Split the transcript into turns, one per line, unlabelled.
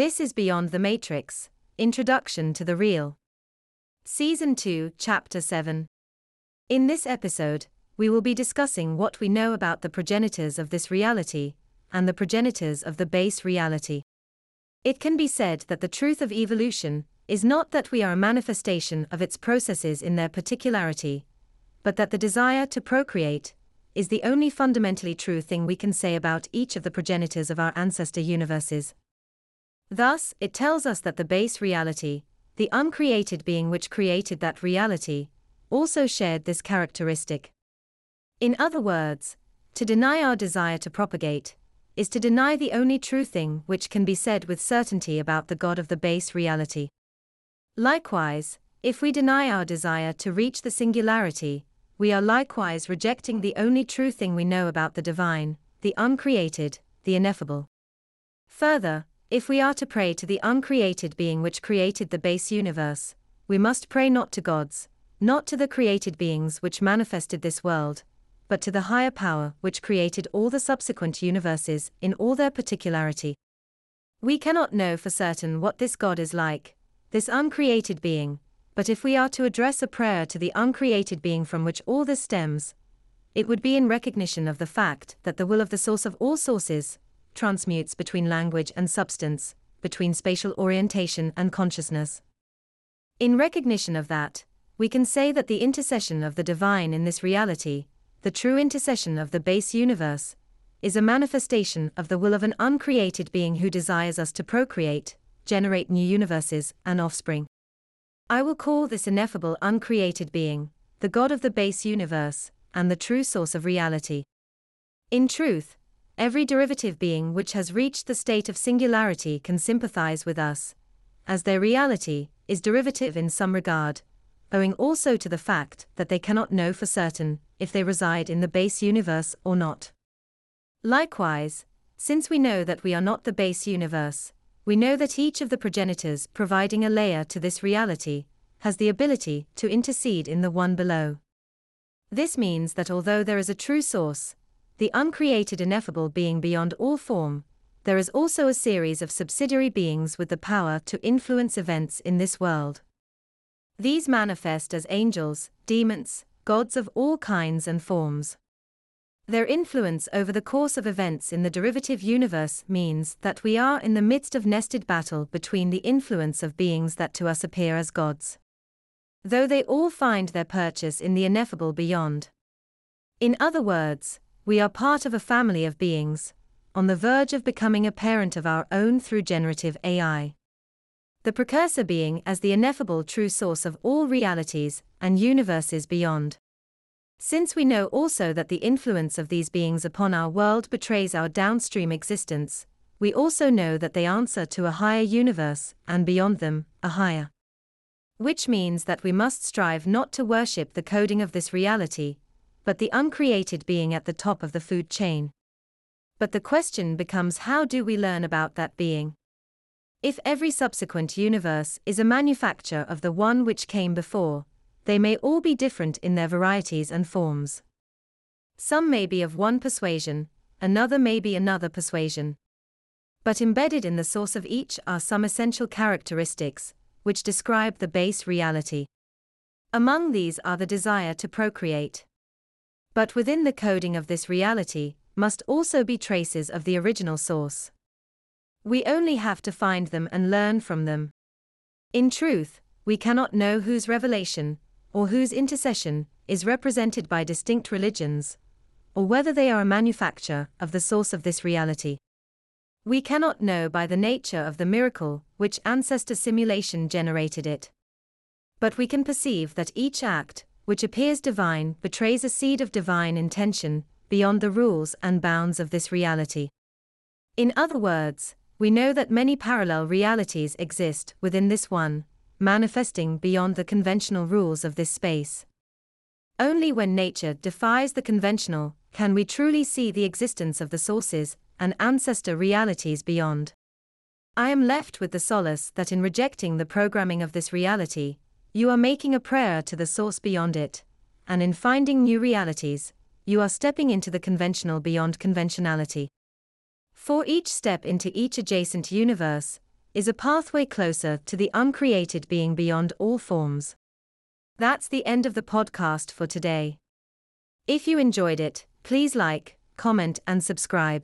This is Beyond the Matrix Introduction to the Real. Season 2, Chapter 7. In this episode, we will be discussing what we know about the progenitors of this reality and the progenitors of the base reality. It can be said that the truth of evolution is not that we are a manifestation of its processes in their particularity, but that the desire to procreate is the only fundamentally true thing we can say about each of the progenitors of our ancestor universes. Thus, it tells us that the base reality, the uncreated being which created that reality, also shared this characteristic. In other words, to deny our desire to propagate is to deny the only true thing which can be said with certainty about the God of the base reality. Likewise, if we deny our desire to reach the singularity, we are likewise rejecting the only true thing we know about the divine, the uncreated, the ineffable. Further, if we are to pray to the uncreated being which created the base universe, we must pray not to gods, not to the created beings which manifested this world, but to the higher power which created all the subsequent universes in all their particularity. We cannot know for certain what this God is like, this uncreated being, but if we are to address a prayer to the uncreated being from which all this stems, it would be in recognition of the fact that the will of the source of all sources, transmutes between language and substance, between spatial orientation and consciousness. In recognition of that, we can say that the intercession of the divine in this reality, the true intercession of the base universe, is a manifestation of the will of an uncreated being who desires us to procreate, generate new universes and offspring. I will call this ineffable uncreated being, the God of the base universe, and the true source of reality. In truth, Every derivative being which has reached the state of singularity can sympathize with us, as their reality is derivative in some regard, owing also to the fact that they cannot know for certain if they reside in the base universe or not. Likewise, since we know that we are not the base universe, we know that each of the progenitors providing a layer to this reality has the ability to intercede in the one below. This means that although there is a true source, the uncreated ineffable being beyond all form, there is also a series of subsidiary beings with the power to influence events in this world. These manifest as angels, demons, gods of all kinds and forms. Their influence over the course of events in the derivative universe means that we are in the midst of nested battle between the influence of beings that to us appear as gods. Though they all find their purchase in the ineffable beyond. In other words, we are part of a family of beings, on the verge of becoming a parent of our own through generative AI. The precursor being as the ineffable true source of all realities and universes beyond. Since we know also that the influence of these beings upon our world betrays our downstream existence, we also know that they answer to a higher universe, and beyond them, a higher. Which means that we must strive not to worship the coding of this reality, but the uncreated being at the top of the food chain. But the question becomes how do we learn about that being? If every subsequent universe is a manufacture of the one which came before, they may all be different in their varieties and forms. Some may be of one persuasion, another may be another persuasion. But embedded in the source of each are some essential characteristics, which describe the base reality. Among these are the desire to procreate. But within the coding of this reality, must also be traces of the original source. We only have to find them and learn from them. In truth, we cannot know whose revelation, or whose intercession, is represented by distinct religions, or whether they are a manufacture of the source of this reality. We cannot know by the nature of the miracle which ancestor simulation generated it. But we can perceive that each act, which appears divine, betrays a seed of divine intention, beyond the rules and bounds of this reality. In other words, we know that many parallel realities exist within this one, manifesting beyond the conventional rules of this space. Only when nature defies the conventional can we truly see the existence of the sources and ancestor realities beyond. I am left with the solace that in rejecting the programming of this reality, you are making a prayer to the source beyond it, and in finding new realities, you are stepping into the conventional beyond conventionality. For each step into each adjacent universe, is a pathway closer to the uncreated being beyond all forms. That's the end of the podcast for today. If you enjoyed it, please like, comment, and subscribe.